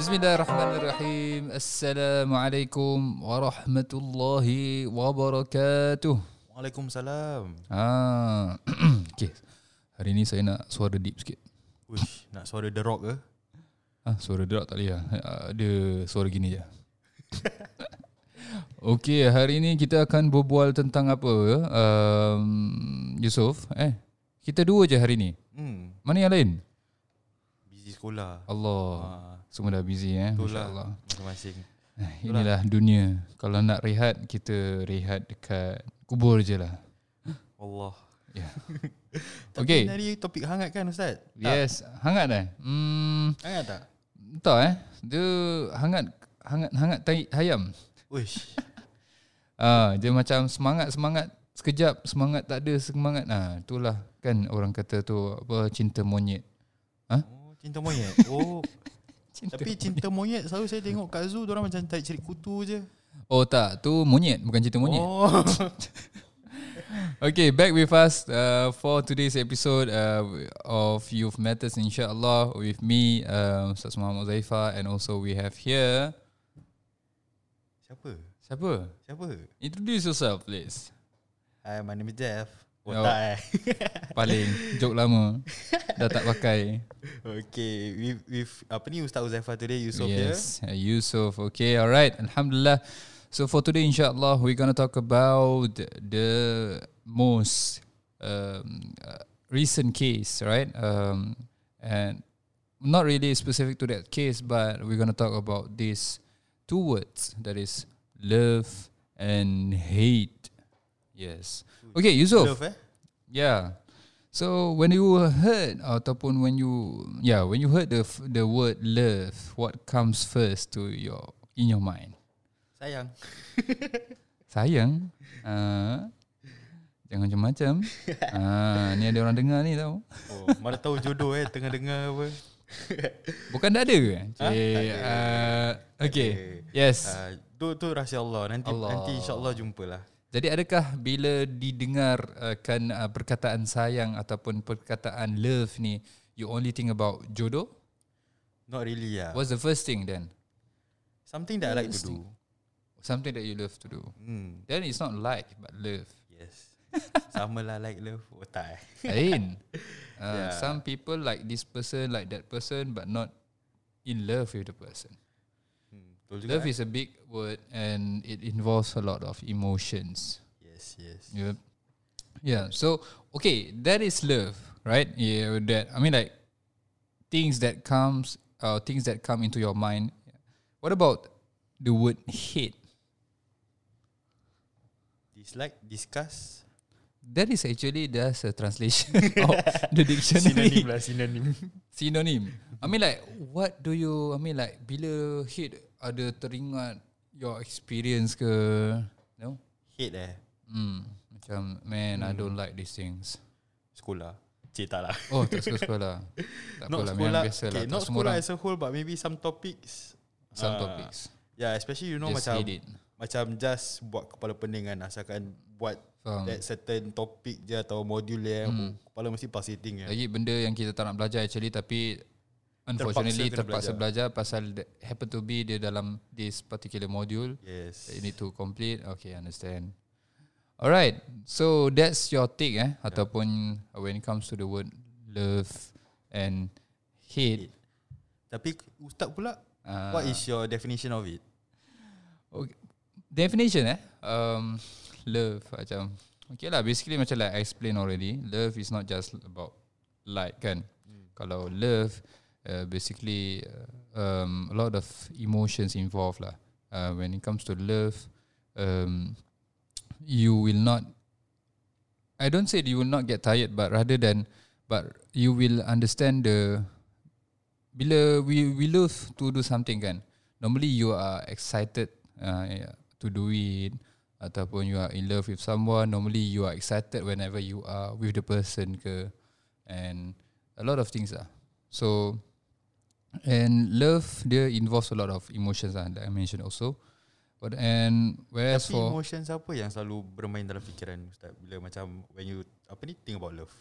Bismillahirrahmanirrahim. Assalamualaikum warahmatullahi wabarakatuh. Waalaikumsalam. Ah, okay. Hari ni saya nak suara deep sikit. Uish, nak suara The Rock ke? Ah, suara drop tak boleh lah. Ah, suara gini je. Okey, hari ni kita akan berbual tentang apa? Um, Yusof, eh. Kita dua je hari ni. Hmm, Mana yang lain? busy sekolah. Allah. Ah, Semua dah busy eh. betul lah. Masing-masing. Eh, Inilah dunia. Kalau nak rehat, kita rehat dekat kubur je lah. Allah. Ya. Tapi Okey. hari topik hangat kan Ustaz? Yes, hangat dah. Hmm, Tak? Hangat tak? entah eh. Dia hangat hangat hangat tai ayam. Uish. Ah, dia macam semangat-semangat sekejap, semangat tak ada semangat. Ah, itulah kan orang kata tu apa cinta monyet. Oh, cinta monyet. Oh, Cinta. tapi cinta monyet selalu saya tengok kat zoo orang macam tarik cerit kutu je. Oh tak, tu monyet bukan cinta monyet. Oh. Okay, back with us uh, for today's episode uh, of Youth Matters insyaAllah with me, uh, Ustaz Muhammad Zaifa and also we have here, Siapa? siapa? Siapa? Introduce yourself please. Hi, my name is Jeff. Oh, Oh. eh. Paling. Joke lama. Dah tak pakai. Okay, with, with apa ni Ustaz Uzaifa today, Yusof here. Yes uh, Yusuf Okay alright. Alhamdulillah. So for today insyaAllah We're gonna talk about The most um, uh, Recent case Right? Um, And Not really specific to that case But we're gonna talk about These Two words. That is Love And hate Yes Okay Yusuf Love eh? Yeah. So when you heard ataupun when you yeah when you heard the the word love, what comes first to your in your mind? Sayang. Sayang. Uh, jangan macam-macam. Ah, ni ada orang dengar ni tau. Oh, mana tahu jodoh eh tengah dengar apa. Bukan tak ada ke? Ha? Ada. uh, okay. Okay. Yes. Uh, tu tu rahsia Allah. Nanti Allah. nanti insya-Allah jumpalah. Jadi adakah bila didengar uh, uh, perkataan sayang ataupun perkataan love ni you only think about jodoh? Not really lah. What's the first thing then? Something that I like to do. Something that you love to do. Hmm. Then it's not like but love. Yes. Sama lah like love. Eh. Lain. Uh, Yeah. Some people like this person, like that person, but not in love with the person. Love eh? is a big word and it involves a lot of emotions. Yes, yes. Yep. Yeah. So okay, that is love, right? Yeah. With that I mean, like things that comes, uh, things that come into your mind. What about the word hate? Dislike, discuss. That is actually just a translation of the dictionary. Synonym lah, synonym. Synonym. I mean like what do you I mean like bila hate ada teringat your experience ke no? Hate eh. Hmm. Macam man I don't like these things. Sekolah. Cik tak lah. Oh tak suka sekolah. tak not apalah sekolah. memang biasa lah. okay, Tak not sekolah orang as a whole but maybe some topics. some Ah, topics. Yeah, especially you know Just macam macam just buat kepala pening kan asalkan buat Faham. that certain topic je atau modul je Hmm. kepala mesti pulsating ya. Lagi benda yang kita tak nak belajar actually tapi unfortunately terpaksa belajar. pasal happen to be dia dalam this particular module Yes. you need to complete. Okay, understand. Alright, so that's your take eh, ataupun when it comes to the word love and hate. Tapi ustaz pula Uh, what is your definition of it? okay. definition eh? Um, love macam okay lah. Basically macam like I explain already. Love is not just about like kan. Kalau love, uh, basically uh, um, a lot of emotions involved lah. Uh, when it comes to love, um, you will not. I don't say you will not get tired, but rather than, but you will understand the. Bila we we love to do something kan, normally you are excited uh, yeah, to do it, ataupun you are in love with someone. Normally you are excited whenever you are with the person ke, and a lot of things lah. So, and love dia involves a lot of emotions lah that I mentioned also. But and whereas Tapi for emotions apa yang selalu bermain dalam fikiran ustaz bila macam when you apa ni think about love?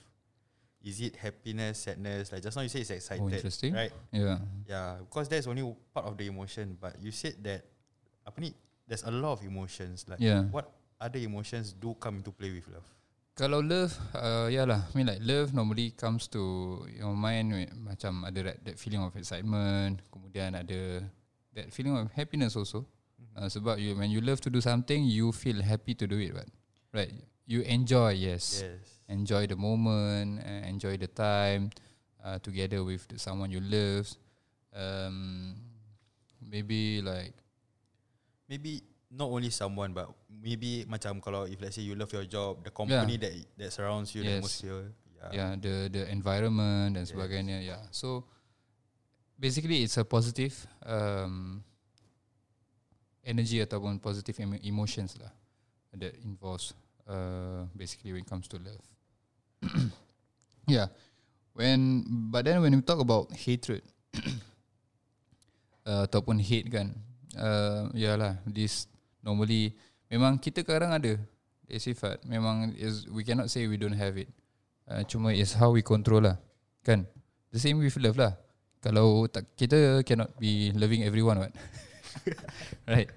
Is it happiness, sadness? Like just now you say it's excited, Oh, interesting. right? Yeah. Yeah, because that's only part of the emotion. But you said that apa ni? There's a lot of emotions. Like Yeah. what other emotions do come into play with love? Kalau love, uh, yeah lah. I mean like love normally comes to your mind with, macam ada that, that feeling of excitement. Kemudian ada that feeling of happiness also. Uh, sebab you when you love to do something, you feel happy to do it, right? Right. You enjoy, yes. Yes. Enjoy the moment, uh, enjoy the time uh, together with the, someone you love. Um, maybe like Maybe not only someone, but maybe macam kalau if let's say you love your job, the company that that surrounds you, the Yes. atmosphere. Yeah. yeah the the environment dan Yes. sebagainya yeah so basically it's a positive um, energy ataupun positive emo- emotions lah that involves uh, basically when it comes to love yeah when but then when we talk about hatred uh, ataupun hate kan uh, yalah this normally memang kita kadang ada dia sifat. Memang is we cannot say we don't have it. Uh, cuma is how we control lah. Kan? The same with love lah. Kalau tak kita cannot be loving everyone what? Right?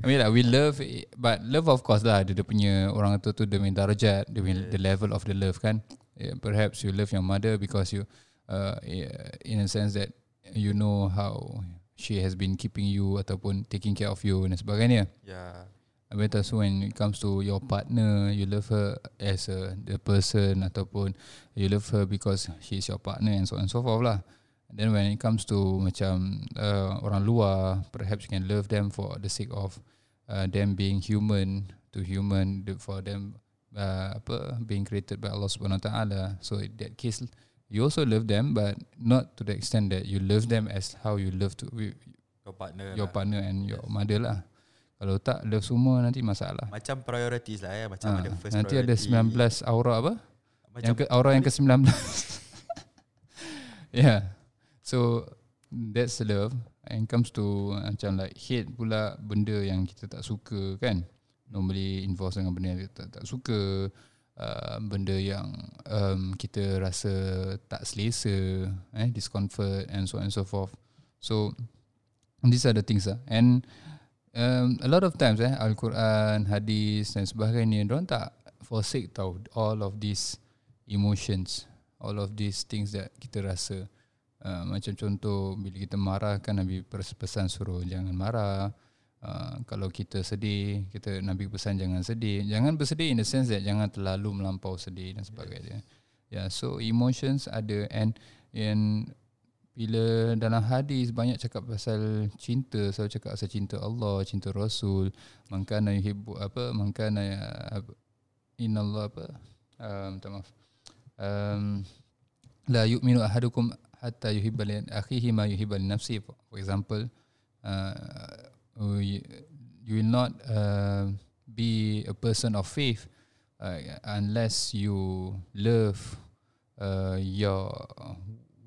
I mean like we love but love of course lah. Ada dia punya orang tu tu dia punya darjat dia punya the level of the love kan? Yeah, perhaps you love your mother because you uh, in a sense that you know how she has been keeping you ataupun taking care of you dan sebagainya Yeah. Habis tu so when it comes to your partner, you love her as a the person ataupun you love her because she's your partner and so on and so forth lah. And then when it comes to macam uh, orang luar, perhaps you can love them for the sake of uh, them being human to human for them uh, apa being created by Allah Subhanahu Wa Taala. So in that case you also love them but not to the extent that you love them as how you love to Your partner. your lah. partner and your mother lah. Kalau tak love semua nanti masalah. Macam priorities lah ya. Macam Ha, ada first nanti ada priority. 19 aura apa? Macam yang ke, aura yang ke-19. yeah. So that's love. And comes to macam like hate pula benda yang kita tak suka kan. Normally involves dengan benda yang kita tak, tak suka. Uh, benda yang um, kita rasa tak selesa, eh, discomfort and so on and so forth. So these are the things lah. And um, a lot of times eh Al-Quran, hadis dan sebagainya orang tak forsake tau all of these emotions, all of these things that kita rasa. Uh, macam contoh bila kita marah kan Nabi pesan suruh jangan marah. Uh, kalau kita sedih, kita Nabi pesan jangan sedih. Jangan bersedih in the sense that jangan terlalu melampau sedih dan sebagainya. Yeah, so emotions ada and and bila dalam hadis banyak cakap pasal cinta, selalu cakap pasal cinta Allah, cinta Rasul, mangkana yuhibbu apa, mangkana apa, innallaha apa, um, minta maaf. Um, la yu'minu ahadukum hatta yuhibba li akhihi ma yuhibba li nafsi for example uh, you, you will not uh, be a person of faith uh, unless you love uh, your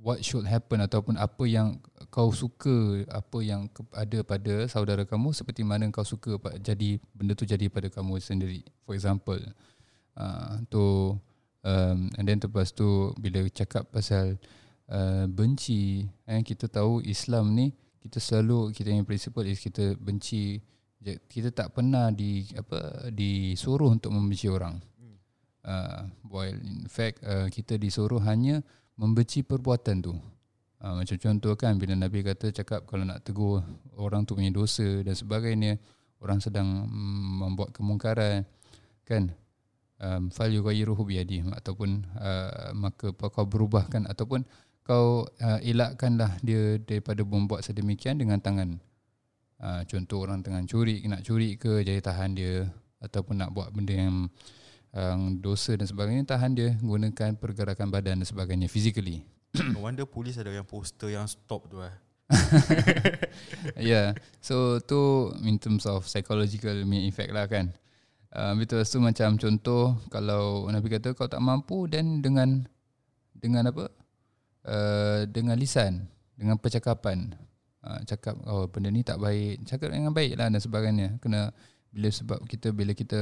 what should happen ataupun apa yang kau suka apa yang ada pada saudara kamu seperti mana kau suka jadi benda tu jadi pada kamu sendiri. For example uh, tu um, and then lepas tu bila cakap pasal uh, benci eh, kita tahu Islam ni kita selalu kita yang principle is kita benci kita tak pernah di apa disuruh untuk membenci orang. Uh, while in fact uh, kita disuruh hanya membenci perbuatan tu. Uh, macam contoh kan bila Nabi kata cakap kalau nak tegur orang tu punya dosa dan sebagainya orang sedang mm, membuat kemungkaran kan? Um, fal yughayyiruhu biyadi ataupun uh, maka kau berubahkan ataupun kau uh, elakkanlah dia daripada membuat sedemikian dengan tangan uh, contoh orang tengah curi nak curi ke jadi tahan dia ataupun nak buat benda yang um, dosa dan sebagainya tahan dia gunakan pergerakan badan dan sebagainya physically No wonder polis ada yang poster yang stop tu lah. yeah. So tu in terms of psychological effect lah kan. Uh, betul tu macam contoh kalau Nabi kata kau tak mampu dan dengan dengan apa? Uh, dengan lisan, dengan percakapan. Uh, cakap oh benda ni tak baik, cakap dengan baik lah dan sebagainya. Kena bila sebab kita bila kita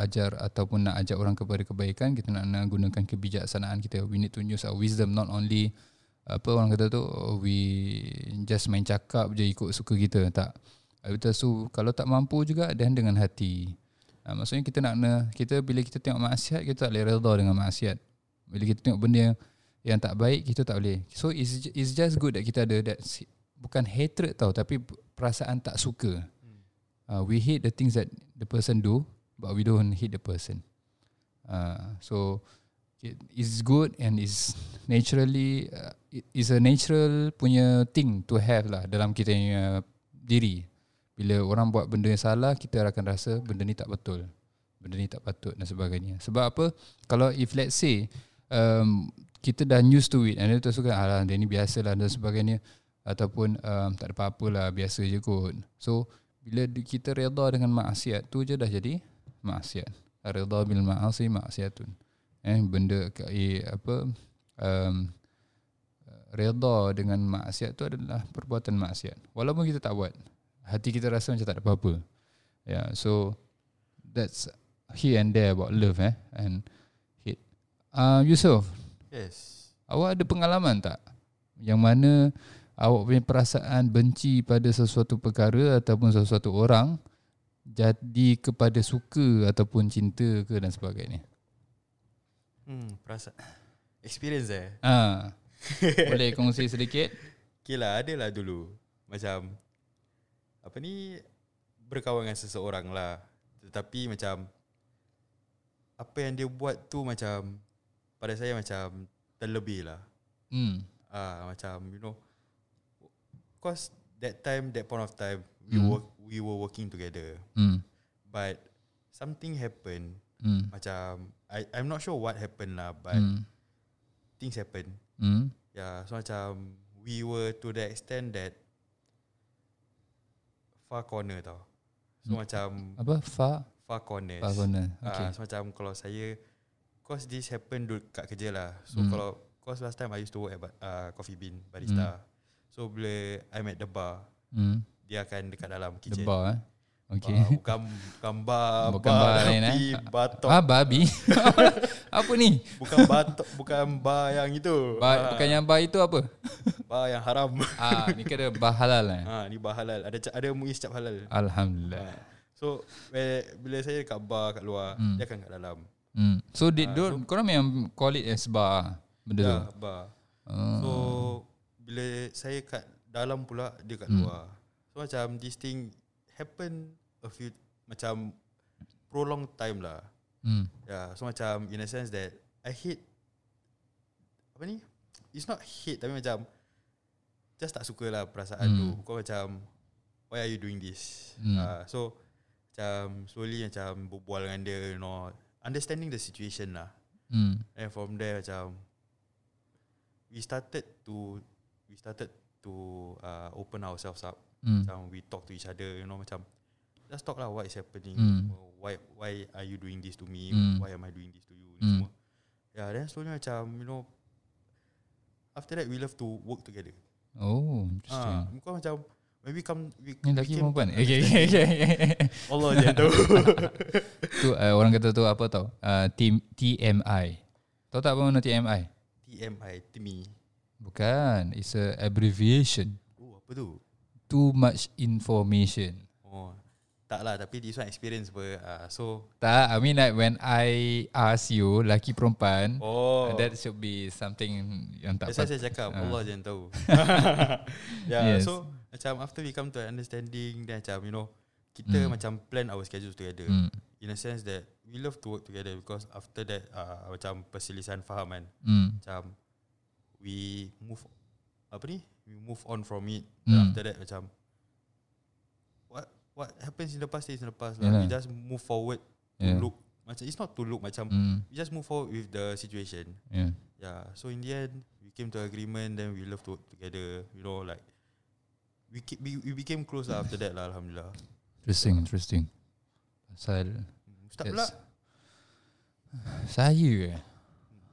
ajar ataupun nak ajak orang kepada kebaikan kita nak, nak gunakan kebijaksanaan kita. We need to use our wisdom not only apa orang kata tu oh, we just main cakap je ikut suka kita. Tak. Betul so kalau tak mampu juga dan dengan hati. Ha, maksudnya kita nak kita bila kita tengok maksiat kita tak boleh redha dengan maksiat. Bila kita tengok benda yang, yang tak baik kita tak boleh so it's, it's just good that kita ada that bukan hatred tau tapi perasaan tak suka uh, we hate the things that the person do, but we don't hate the person. Uh, so it is good and is naturally uh, it is a natural punya thing to have lah dalam kita punya diri. Bila orang buat benda yang salah, kita akan rasa benda ni tak betul. Benda ni tak patut dan sebagainya. Sebab apa? Kalau if let's say um, kita dah used to it. And kita suka alah dia ni biasalah dan sebagainya. Ataupun um, tak ada apa-apa lah biasa je kot. So bila kita redha dengan maksiat tu je dah jadi maksiat. Redha bil ma'asi maksiatun. Eh benda eh, apa um, redha dengan maksiat tu adalah perbuatan maksiat. Walaupun kita tak buat hati kita rasa macam tak ada apa-apa. Yeah so that's here and there about love eh and hate. Uh, Yusuf yes awak ada pengalaman tak yang mana awak punya perasaan benci pada sesuatu perkara ataupun sesuatu orang jadi kepada suka ataupun cinta ke dan sebagainya. Hmm, perasaan experience eh. Ah. Boleh kongsi sedikit? Okeylah, adalah dulu. Macam apa ni berkawan dengan seseorang lah. Tetapi macam apa yang dia buat tu macam pada saya macam terlebih lah. Hmm. Ah, macam you know course that time that point of time we Mm. work we were working together Hmm. but something happened Hmm. macam I I'm not sure what happened lah but Hmm. things happen Hmm. yeah so macam we were to the extent that far corner tau so Hmm. macam Apa? Fa? far corners Fa corner. Ah, Okay. so macam kalau saya cause this happen dulu kat kerja lah so Hmm. kalau cause last time I used to work at uh, coffee bean barista so bila I'm at the bar Hmm. dia akan dekat dalam The kitchen. bar eh. Okay. Bar, bukan bukan bar, Bukan bar lain, eh? tapi batok. Ah, babi. apa ni? Bukan batok, bukan bar yang itu. Bar, Ah, bukan yang bar itu apa? bar yang haram. Ah, ni kira bar halal eh. ha, ni bar halal. Ada ada muis cap halal. Alhamdulillah. Ha. So bila saya kat bar kat luar, Hmm. dia akan kat dalam. Hmm. So, Ah, uh, so korang memang call it as bar benda tu. Ya, bar. Ah. So bila saya kat dalam pula dia kat Hmm. luar. So macam this thing happen a few macam prolong time lah. Hmm. Yeah, so macam in a sense that I hate apa ni? It's not hate tapi macam just tak suka lah perasaan Hmm. tu. Kau macam why are you doing this? Hmm. Uh, so macam slowly macam berbual dengan dia, you know, understanding the situation lah. Hmm. And from there macam we started to we started to uh, open ourselves up. Hmm. Macam we talk to each other, you know, macam just talk lah what is happening. Hmm. Why why are you doing this to me? Hmm. Why am I doing this to you? Hmm. semua. Yeah, then slowly macam you know after that we love to work together. Oh, interesting. Ah, kau macam maybe come we Ni lelaki perempuan. Okay, okay, okay. Allah je tahu. tu uh, orang kata tu apa tau? Uh, team TMI. Tahu tak apa makna TMI? TMI, Timmy. Bukan, it's a abbreviation. Oh, apa tu? Too much information. Oh, tak lah tapi this one experience apa. Uh, so Tak, I mean like when I ask you laki perempuan, oh that should be something yang tak pat- saya cakap Ah. Allah je yang tahu. yeah, Yes. so macam after we come to an understanding then macam you know kita Hmm. macam plan our schedule together. Hmm. In a sense that we love to work together because after that uh, macam perselisihan faham kan. Hmm. Macam we move apa ni? We move on from it. Then after that macam what happens in the past is in the past lah. Yalah. We just move forward to Yeah. look macam it's not to look macam Hmm. we just move forward with the situation. Yeah. Yeah. So in the end, we came to agreement. Then we love to work together. You know, like we keep, we, we became close lah after that lah. Alhamdulillah. Interesting, interesting. Pasal Ustaz Yes. pula. saya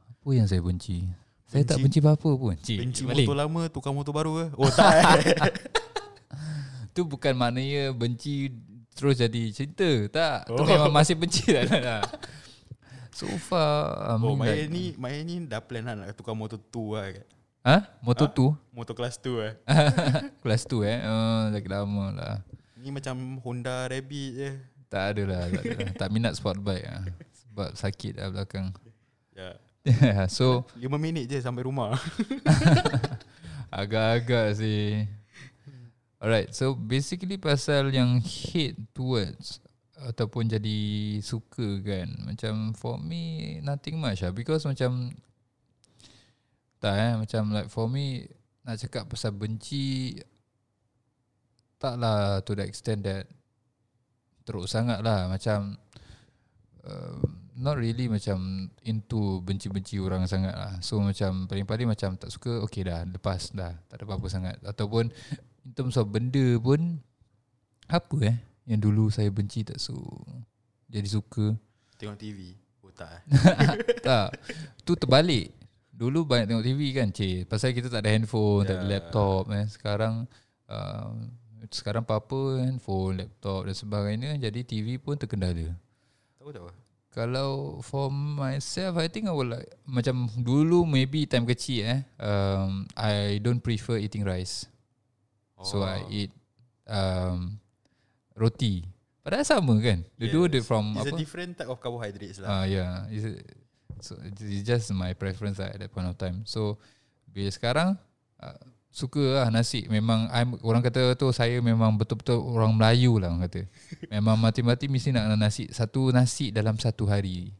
apa yang saya benci? Saya tak benci Benci- apa-apa pun. Benci balik. motor lama, tukar motor baru ke? Oh tak. eh. Tu bukan maknanya benci terus jadi cinta tak tu memang masih benci lah, lah. so far I Oh, Maya like, ni Maya ni dah plan lah nak tukar motor tu lah kan. ha motor tu Motor kelas tu lah. kelas tu eh oh, lagi lama lah Ni macam Honda Rabbit je. tak ada lah tak, lah. tak minat sport bike lah. sebab sakit lah belakang Ya. so 5 minit je sampai rumah. Agak-agak sih. Alright, so basically pasal yang hate towards ataupun jadi suka kan. Macam for me nothing much lah because macam tak eh macam like for me nak cakap pasal benci taklah to the extent that teruk sangat lah macam uh, not really macam into benci-benci orang sangat lah. So macam paling-paling macam tak suka, okay dah, lepas dah. Tak ada apa-apa sangat. Ataupun in terms of benda pun, apa eh yang dulu saya benci tak su jadi suka. Tengok TV. Oh tak eh. tak, tu terbalik. Dulu banyak tengok TV kan, cik. Pasal kita tak ada handphone, tak ada Ya. laptop. Eh. Sekarang, uh, sekarang apa-apa handphone, laptop dan sebagainya. Jadi TV pun terkendala. Tahu tak apa? Kalau for myself I think I would like Macam dulu maybe time kecil eh um, I don't prefer eating rice oh. So I eat um, Roti. Padahal sama kan? Yes. dia from It's apa? a different type of carbohydrates Ah lah. uh, yeah it's, so it's just my preference lah at that point of time. So Bila sekarang uh, Suka lah nasi. Memang I'm, Orang kata tu Saya memang betul-betul Orang Melayu lah orang kata. Memang mati-mati Mesti nak kena nasi Satu nasi dalam satu hari.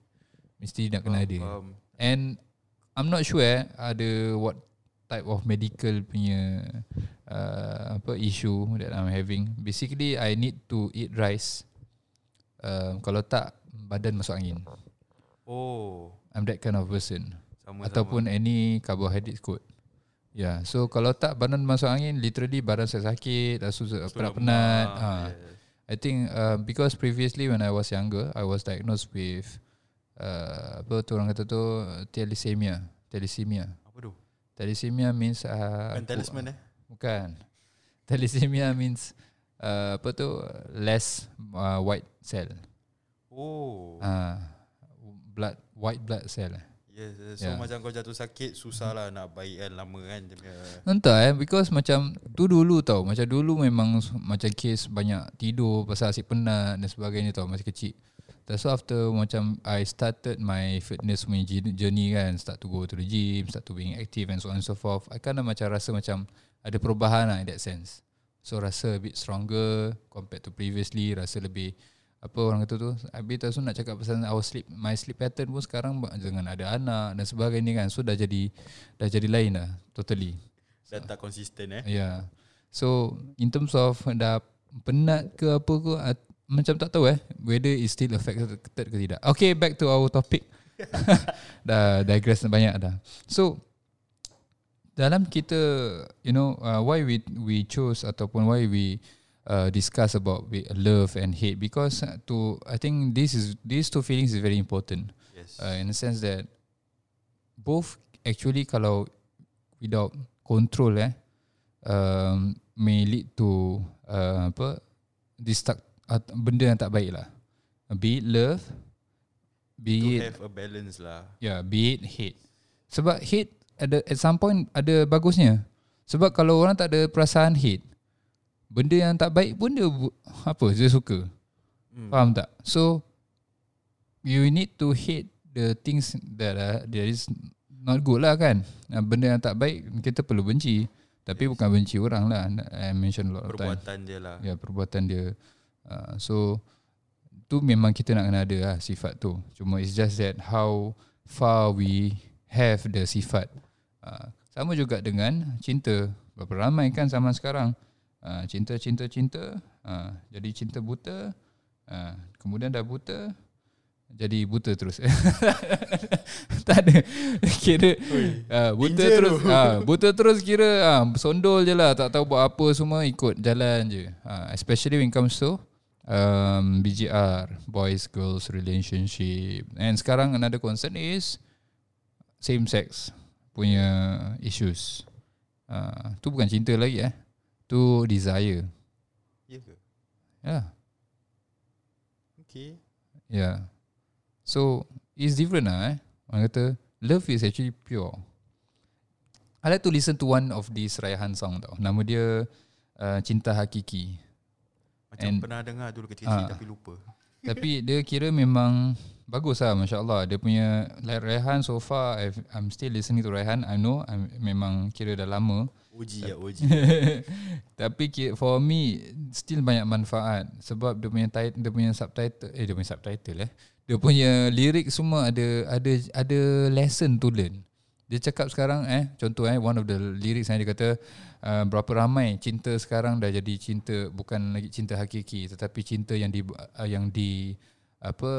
Mesti nak kena ada. Um, And I'm not sure eh, Ada what type of medical punya uh, apa issue that I'm having. Basically I need to eat rice. Uh, kalau tak badan masuk angin. oh, I'm that kind of person. sama Ataupun any carbohydrate kot. Yeah, so kalau tak badan masuk angin, literally badan saya sakit, rasa sama. penat-penat. Lemak, Ah. yes. I think uh, because previously when I was younger, I was diagnosed with uh, apa tu orang kata tu thalassemia. Thalassemia. Apa tu? Thalassemia means uh, Bukan talisman eh? Bukan. Thalassemia means uh, apa tu less uh, white cell. Oh, Uh, blood white blood cell. yes. yes. So yeah. macam kau jatuh sakit susah lah nak baik kan lama kan. Entah eh because macam tu dulu tau Macam dulu memang macam case banyak tidur pasal asyik penat dan sebagainya tau masih kecil. That's why after macam I started my fitness punya journey kan Start to go to the gym, start to being active and so on and so forth I kind of macam rasa macam ada perubahan lah in that sense So rasa a bit stronger compared to previously Rasa lebih apa orang kata tu Habis tu nak cakap pasal our sleep My sleep pattern pun sekarang dengan ada anak dan sebagainya kan So dah jadi dah jadi lain lah totally Dan tak konsisten eh. Yeah. So in terms of dah penat ke apa ke macam tak tahu eh whether it still affected ke tidak. Okay, back to our topic. dah digress banyak dah. So dalam kita you know uh, why we we chose ataupun why we uh, discuss about love and hate because uh, to I think this is these two feelings is very important Yes. uh, in the sense that both actually kalau without control eh um, may lead to uh, apa destruct benda yang tak baik lah be it love to be it have a balance lah. yeah be it hate sebab hate ada at some point ada bagusnya sebab kalau orang tak ada perasaan hate benda yang tak baik pun dia apa dia suka Hmm. Faham tak? So you need to hate the things that are that is not good lah kan. Benda yang tak baik kita perlu benci. Tapi bukan benci orang lah. I mention a lot of time. Perbuatan dia lah. Ya perbuatan dia. Uh, so tu memang kita nak kena ada lah sifat tu. Cuma it's just that how far we have the sifat. Uh, sama juga dengan cinta. Berapa ramai kan zaman sekarang. Uh, cinta, cinta, cinta. Uh, jadi cinta buta. Uh, kemudian dah buta. Jadi buta terus. tak ada. Kira uh, buta danger terus. Uh, buta terus kira uh, sondol je lah. Tak tahu buat apa semua ikut jalan je. Uh, especially when it comes to um, BGR, boys girls relationship. And sekarang another concern is same sex punya issues. Uh, tu bukan cinta lagi eh. Tu desire. Ya ke? Ya. Yeah. Okay. Yeah. So it's different lah eh. Orang kata love is actually pure. I like to listen to one of these Raihan song tau. Nama dia uh, Cinta Hakiki. Macam And- pernah dengar dulu kecil-kecil Ah. tapi lupa. Tapi dia kira memang bagus lah Masya Allah Dia punya like Raihan so far I've, I'm still listening to Raihan I know I'm, memang kira dah lama Uji ya, uji. Tapi for me Still banyak manfaat Sebab dia punya tit- dia punya subtitle Eh dia punya subtitle eh Dia punya lirik semua ada ada ada lesson to learn dia cakap sekarang eh contoh eh one of the lyrics yang dia kata uh, berapa ramai cinta sekarang dah jadi cinta bukan lagi cinta hakiki tetapi cinta yang di uh, yang di apa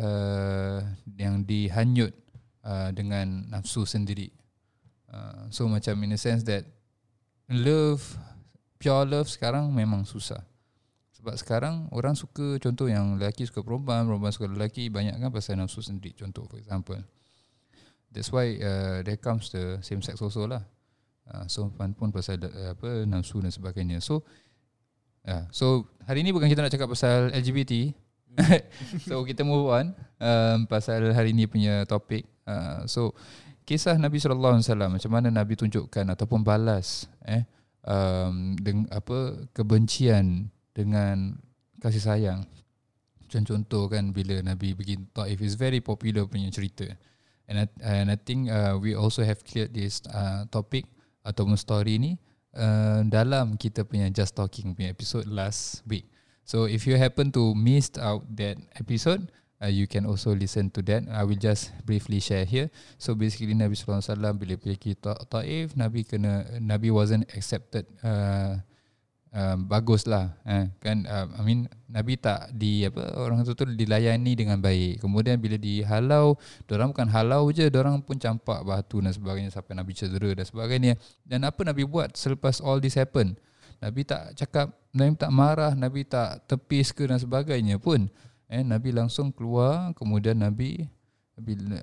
uh, yang dihanyut uh, dengan nafsu sendiri. Uh, so macam in a sense that love pure love sekarang memang susah. Sebab sekarang orang suka contoh yang lelaki suka perempuan, perempuan suka lelaki banyak kan pasal nafsu sendiri contoh for example. That's why uh, there comes the same sex also lah. Uh, so perempuan pun pasal uh, apa nafsu dan sebagainya. So uh, so hari ni bukan kita nak cakap pasal LGBT. so kita move on um, pasal hari ni punya topik. Uh, so kisah Nabi sallallahu alaihi wasallam macam mana Nabi tunjukkan ataupun balas eh um, dengan apa kebencian dengan kasih sayang. Contoh kan bila Nabi pergi Taif is very popular punya cerita. And I, and I think uh, we also have cleared this uh, topic ataupun story ni uh, dalam kita punya Just Talking punya episode last week. So if you happen to missed out that episode, uh, you can also listen to that. I will just briefly share here. So basically Nabi sallallahu alaihi wasallam bila pergi Ta- Taif, Nabi kena Nabi wasn't accepted uh, um, bagus lah eh, kan uh, I mean Nabi tak di apa orang tu tu dilayani dengan baik. Kemudian bila dihalau orang bukan halau je orang pun campak batu dan sebagainya sampai Nabi cedera dan sebagainya. Dan apa Nabi buat selepas all this happen? Nabi tak cakap Nabi tak marah Nabi tak tepis ke dan sebagainya pun. Eh Nabi langsung keluar kemudian Nabi bila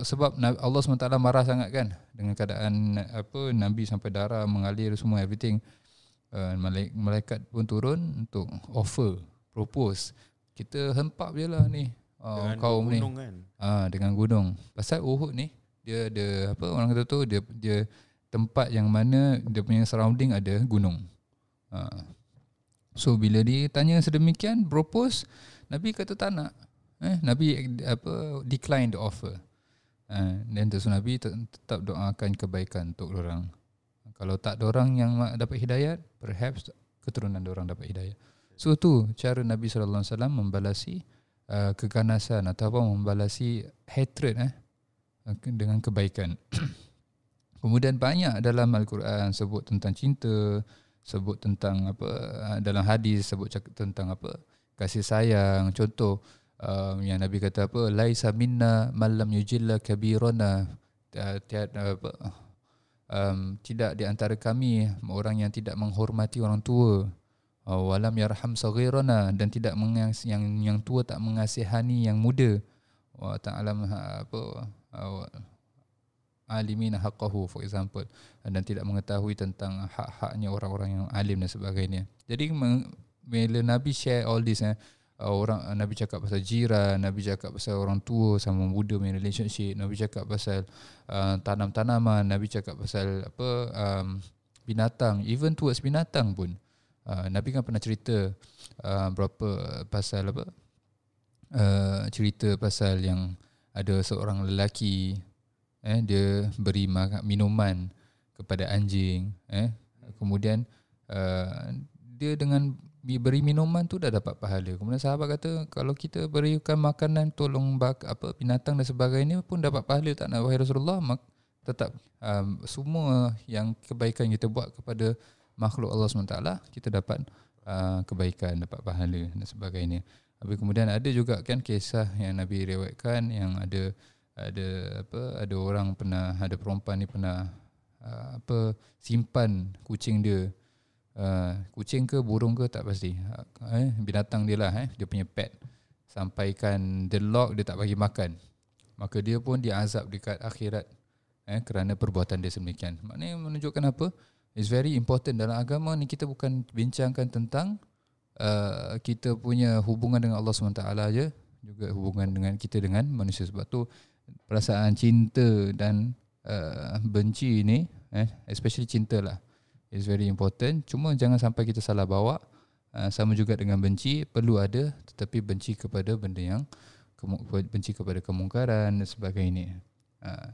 sebab Nabi- Allah SWT marah sangat kan dengan keadaan apa Nabi sampai darah mengalir semua everything uh, malaik, malaikat pun turun untuk offer propose. Kita hempap je lah ni uh, Dengan kaum ni. gunung kan. ah dengan gunung. Pasal Uhud ni dia ada apa orang kata tu dia dia tempat yang mana dia punya surrounding ada gunung. Uh, so bila dia tanya sedemikian propose Nabi kata tak nak. Eh Nabi apa decline the offer. Uh, dan terus Nabi tet- tetap doakan kebaikan untuk orang kalau tak orang yang dapat hidayat perhaps keturunan orang dapat hidayat so tu cara Nabi sallallahu alaihi wasallam membalasi uh, keganasan ataupun membalasi hatred eh uh, dengan kebaikan. Kemudian banyak dalam al-Quran sebut tentang cinta sebut tentang apa uh, dalam hadis sebut cak- tentang apa kasih sayang. Contoh um, yang Nabi kata apa laisa minna man lam yujilla kabirana. Uh, tiada apa um, tidak di antara kami orang yang tidak menghormati orang tua. Uh, walam yarham saghirana dan tidak mengas, yang yang tua tak mengasihani yang muda. Wa ta'alam ha- apa uh, alimin haqqahu for example dan tidak mengetahui tentang hak-haknya orang-orang yang alim dan sebagainya. Jadi bila Nabi share all this eh, orang uh, Nabi cakap pasal jiran, Nabi cakap pasal orang tua sama muda punya relationship, Nabi cakap pasal uh, tanam-tanaman, Nabi cakap pasal apa um, binatang, even towards binatang pun. Uh, Nabi kan pernah cerita uh, berapa pasal apa? Uh, cerita pasal yang ada seorang lelaki eh dia beri minuman kepada anjing eh kemudian uh, dia dengan beri minuman tu dah dapat pahala. Kemudian sahabat kata kalau kita berikan makanan tolong bak, apa binatang dan sebagainya pun dapat pahala tak nak wahai Rasulullah mak, tetap um, semua yang kebaikan kita buat kepada makhluk Allah SWT kita dapat uh, kebaikan dapat pahala dan sebagainya. Habis kemudian ada juga kan kisah yang Nabi riwayatkan yang ada ada apa ada orang pernah ada perempuan ni pernah uh, apa simpan kucing dia Uh, kucing ke burung ke tak pasti. Uh, eh, binatang dia lah eh, dia punya pet. Sampaikan the lock dia tak bagi makan. Maka dia pun diazab dekat akhirat eh, kerana perbuatan dia sedemikian maknanya menunjukkan apa? It's very important dalam agama ni kita bukan bincangkan tentang uh, kita punya hubungan dengan Allah SWT aja juga hubungan dengan kita dengan manusia. Sebab tu perasaan cinta dan uh, benci ni eh especially cinta lah is very important cuma jangan sampai kita salah bawa uh, sama juga dengan benci perlu ada tetapi benci kepada benda yang benci kepada kemungkaran dan sebagainya uh.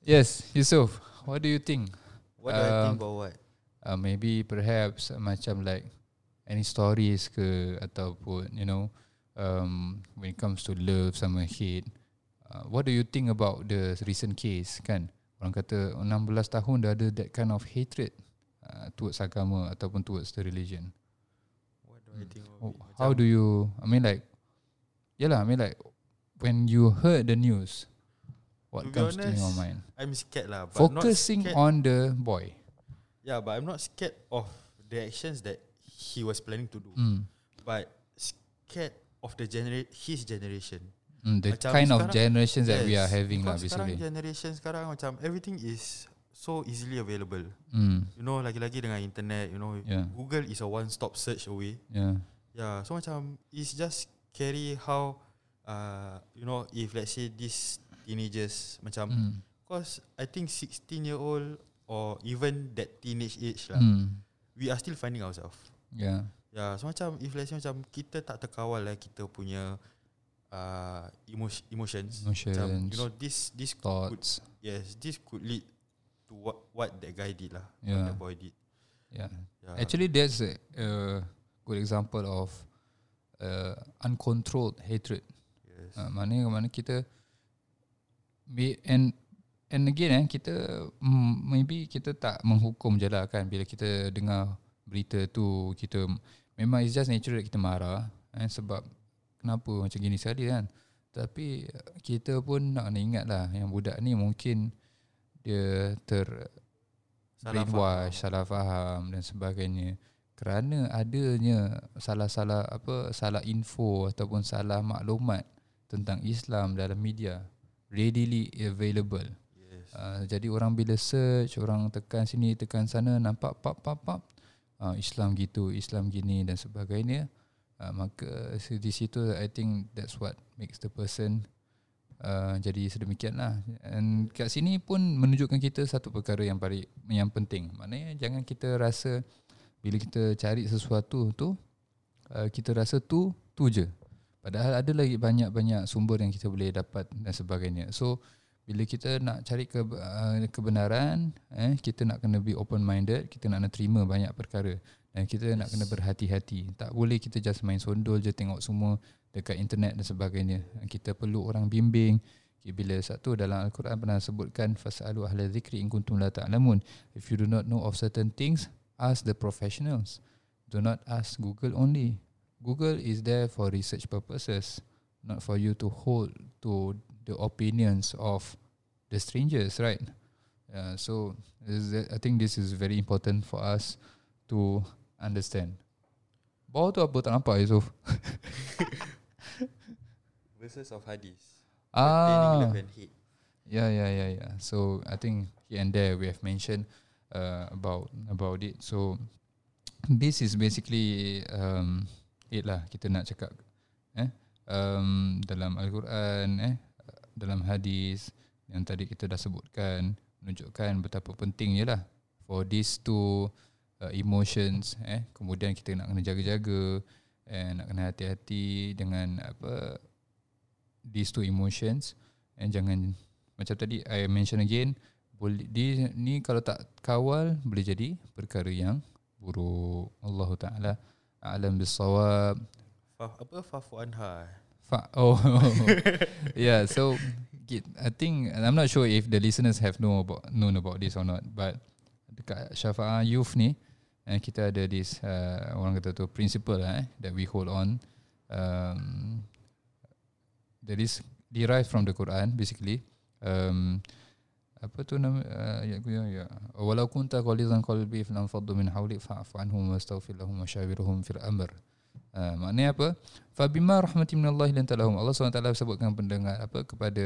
Yes, Yusuf, what do you think? What do I think Um, about what? uh, maybe perhaps uh, macam like any stories ke ataupun you know um, when it comes to love sama hate uh, what do you think about the recent case kan orang kata 16 tahun dah ada that kind of hatred uh, towards agama ataupun towards the religion What do I think Oh, how do you I mean like yalah I mean like when you heard the news what To comes to your honest, mind I'm scared lah. But focusing not scared. on the boy Yeah, but I'm not scared of the actions that he was planning to do. mm. But scared of the genera- his generation. Mm, the Macam kind of sekarang- generations that we are Yes, having lah because sekarang basically. generation sekarang macam everything is so easily available. Mm, You know, lagi-lagi dengan internet, you know, yeah, Google is a one-stop search away. yeah, Yeah, so macam it's just scary how uh, you know if let's say these teenagers macam mm, because I think 16 year old or even that teenage age lah, mm, we are still finding ourselves. yeah, Yeah, so macam if let's say macam kita tak terkawal lah kita punya uh, emo- emotions, macam Emotions. you know this this could, thoughts, yes this could lead to what what that guy did lah, Yeah. what that boy did. yeah. Yeah. Actually, that's a, a good example of uh, uncontrolled hatred. yes. Uh, mana mana kita be- and and again eh kita mm, maybe kita tak menghukum je lah kan bila kita dengar berita tu kita memang it's just natural kita marah eh, sebab kenapa macam gini sekali kan tapi kita pun nak kena ingat lah yang budak ni mungkin dia ter Salah brainwash, faham. salah faham dan sebagainya kerana adanya salah-salah apa salah info ataupun salah maklumat tentang Islam dalam media readily available. Yes. Uh, jadi orang bila search, orang tekan sini, tekan sana, nampak pap pap pap uh, Islam gitu, Islam gini dan sebagainya. Uh, maka di situ I think that's what makes the person uh, jadi sedemikian lah. And kat sini pun menunjukkan kita satu perkara yang paling yang penting. Maknanya jangan kita rasa bila kita cari sesuatu tu uh, kita rasa tu tu je. Padahal ada lagi banyak-banyak sumber yang kita boleh dapat dan sebagainya. So bila kita nak cari ke, uh, kebenaran, eh kita nak kena be open minded, kita nak terima banyak perkara dan kita yes. nak kena berhati-hati. Tak boleh kita just main sondol je tengok semua dekat internet dan sebagainya. Kita perlu orang bimbing. Okay, bila satu dalam Al-Quran pernah sebutkan fasalu ahla dzikri in kuntum la ta'lamun. If you do not know of certain things, ask the professionals. Do not ask Google only. Google is there for research purposes, not for you to hold to the opinions of the strangers, right? Uh, so I think this is very important for us to understand. Bawah tu apa tak nampak Yusuf? Verses of hadith. Ah, yeah, yeah, yeah, yeah. So I think here and there we have mentioned uh, about about it. So this is basically um, it lah kita nak cakap eh um, dalam Al-Quran eh dalam hadis yang tadi kita dah sebutkan menunjukkan betapa pentingnya lah for these two uh, emotions eh. Kemudian kita nak kena jaga-jaga and nak kena hati-hati dengan apa these two emotions. And jangan macam tadi I mention again boleh di ni kalau tak kawal boleh jadi perkara yang buruk. Allah taala alam bisawab Fa, apa fafu anha. Fa- oh. Yeah so I think I'm not sure if the listeners have know about known about this or not but dekat Syafa'a Youth ni eh, kita ada this uh, orang kata tu principle eh, that we hold on. Um, that is derived from the Quran basically. Um, apa tu nama uh, ya ya ya. Walau kunta qalizan qalbi falan faddu min hawlik fa'fu anhum wastaghfir lahum wasyawirhum fil amr. Uh, maknanya apa? Fa bima rahmatin minallahi lan talahum Allah SWT sebutkan pendengar apa kepada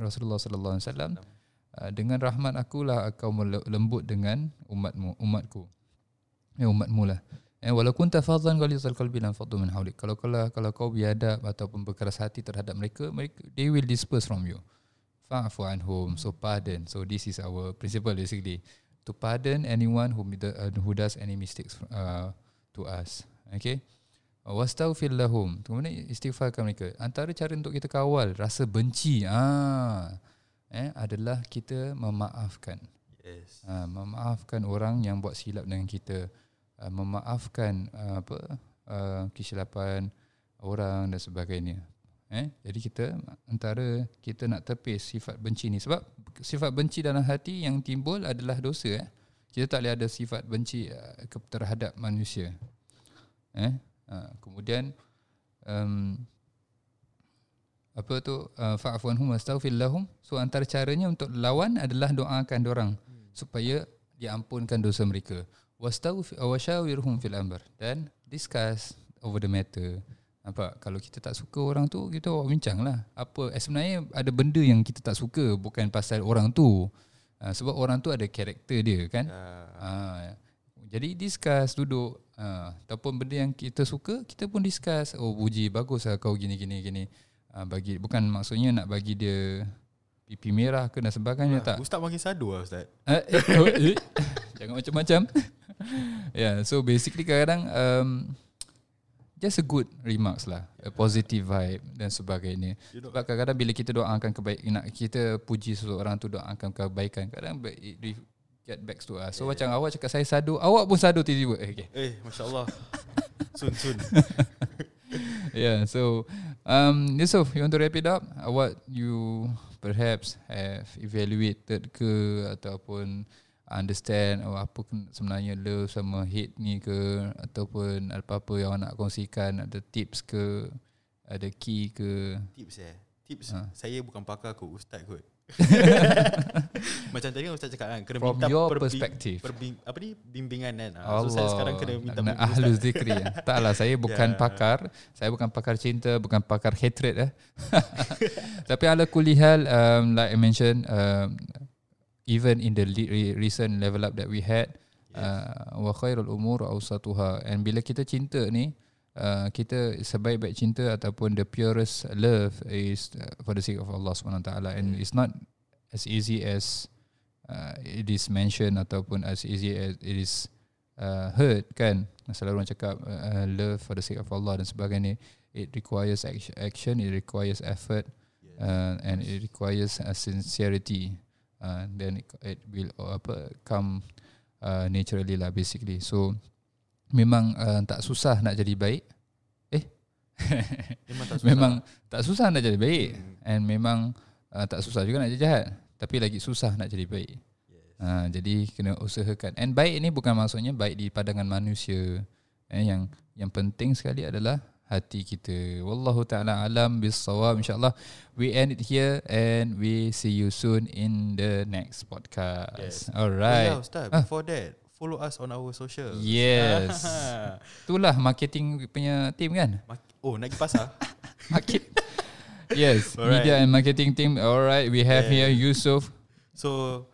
Rasulullah sallallahu alaihi wasallam uh, dengan rahmat akulah kau lembut dengan umatmu umatku ya umatmu lah. Eh walau kunta fadhan ghalizal qalbi lam faddu min hawlik. Kalau kalau kalau kau biadab ataupun berkeras hati terhadap mereka mereka they will disperse from you. Fa'fu anhum. So pardon. So this is our principle basically. To pardon anyone who uh, who does any mistakes uh, to us. Okay? Wastaghfir lahum. Kemudian istighfarkan mereka. Antara cara untuk kita kawal rasa benci. Ah. Eh adalah kita memaafkan. Yes. uh, memaafkan orang yang buat silap dengan kita uh, memaafkan uh, apa uh, kesilapan orang dan sebagainya. Eh jadi kita antara kita nak tepis sifat benci ni. Sebab sifat benci dalam hati yang timbul adalah dosa eh. Kita tak boleh ada sifat benci uh, terhadap manusia. Eh uh, kemudian um, apa tu uh, fa'fu anhum wastaghfir lahum. So antara caranya untuk lawan adalah doakan orang supaya diampunkan dosa mereka washawirhum fil amr. Dan discuss over the matter. Nampak kalau kita tak suka orang tu kita awak bincang lah. Apa eh, sebenarnya ada benda yang kita tak suka bukan pasal orang tu. Uh, sebab orang tu ada karakter dia kan? Uh, Ah, jadi discuss duduk. Ah, ataupun benda yang kita suka kita pun discuss. Oh puji bagus lah kau gini gini gini. Ah, bagi bukan maksudnya nak bagi dia pipi merah ke dan sebagainya tak. Ustaz makin sadu lah Ustaz. Eh, eh, oh, eh. Jangan macam-macam Yeah so basically kadang-kadang um, Just a good remarks lah A positive vibe Dan sebagainya Sebab kadang-kadang bila kita doakan kebaikan Nak kita puji seseorang tu Doakan kebaikan Kadang it get back to us So Yeah. macam awak cakap saya sadu Awak pun sadu tiba-tiba eh, okay. eh Masya Allah. Sun sun. Yeah so um, Yusuf you want to wrap it up What you perhaps have evaluated ke Ataupun understand oh, apa sebenarnya love sama hate ni ke ataupun apa-apa yang awak nak kongsikan ada tips ke ada key ke Tips eh. Tips Ha. saya bukan pakar kot, Ustaz kot. Macam tadi kan Ustaz cakap kan kena From minta your perbing- perspective. perbing, apa ni bimbingan kan. Ha, Allah So saya sekarang kena minta nak ahlul Ustaz. zikri ya. Taklah saya bukan Ya. pakar, saya bukan pakar cinta, bukan pakar hatred eh. Tapi ala kulihal um, like I mentioned um, even in the le- re- recent level up that we had uh, wa khairul umur awsatuha. And bila kita cinta ni uh, kita sebaik-baik cinta ataupun the purest love is uh, for the sake of Allah Subhanahu Taala. And it's not as easy as uh, it is mentioned ataupun as easy as it is uh, heard kan? Selalu orang cakap uh, love for the sake of Allah dan sebagainya. It requires action, action it requires effort uh, and it requires a sincerity uh, then it, it will uh, apa come uh, naturally lah basically. So memang uh, tak susah nak jadi baik. Memang tak susah. memang tak susah nak jadi baik. Hmm. and memang uh, tak susah juga nak jadi jahat. Tapi lagi susah nak jadi baik. Yes. uh, jadi kena usahakan. And baik ni bukan maksudnya baik di pandangan manusia. Eh, yang yang penting sekali adalah hati kita wallahu taala alam bisawab insyaallah we end it here and we see you soon in the next podcast Yes. alright Oh, yeah, Ustaz, Ah. before that, follow us on our social. Yes. itulah marketing punya team kan oh, nak pergi pasar? market yes Alright. media and marketing team alright we have Yeah. here Yusuf So,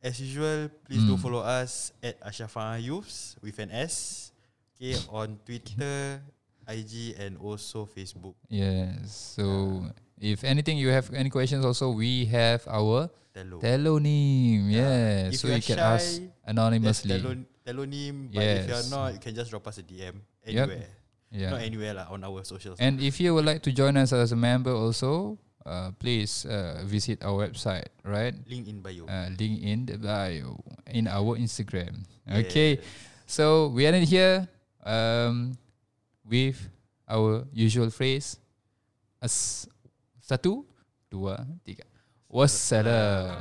as usual, please do Hmm. follow us at Ashafa Youths with an S. Okay, on Twitter, IG and also Facebook. yes so if anything you have any questions also we have our Telo. telonym Yeah. yes so you can shy, ask anonymously Telo, telonym, but if you are not, you can just drop us a DM Yep. anywhere. yeah Not anywhere lah, on our socials. And if you would like to join us as a member also, uh, please uh, visit our website, right? Link in bio. Uh, link in the bio in our Instagram. Okay, Yes. so we ended here um, with our usual phrase. As satu, dua, tiga. Wassalam.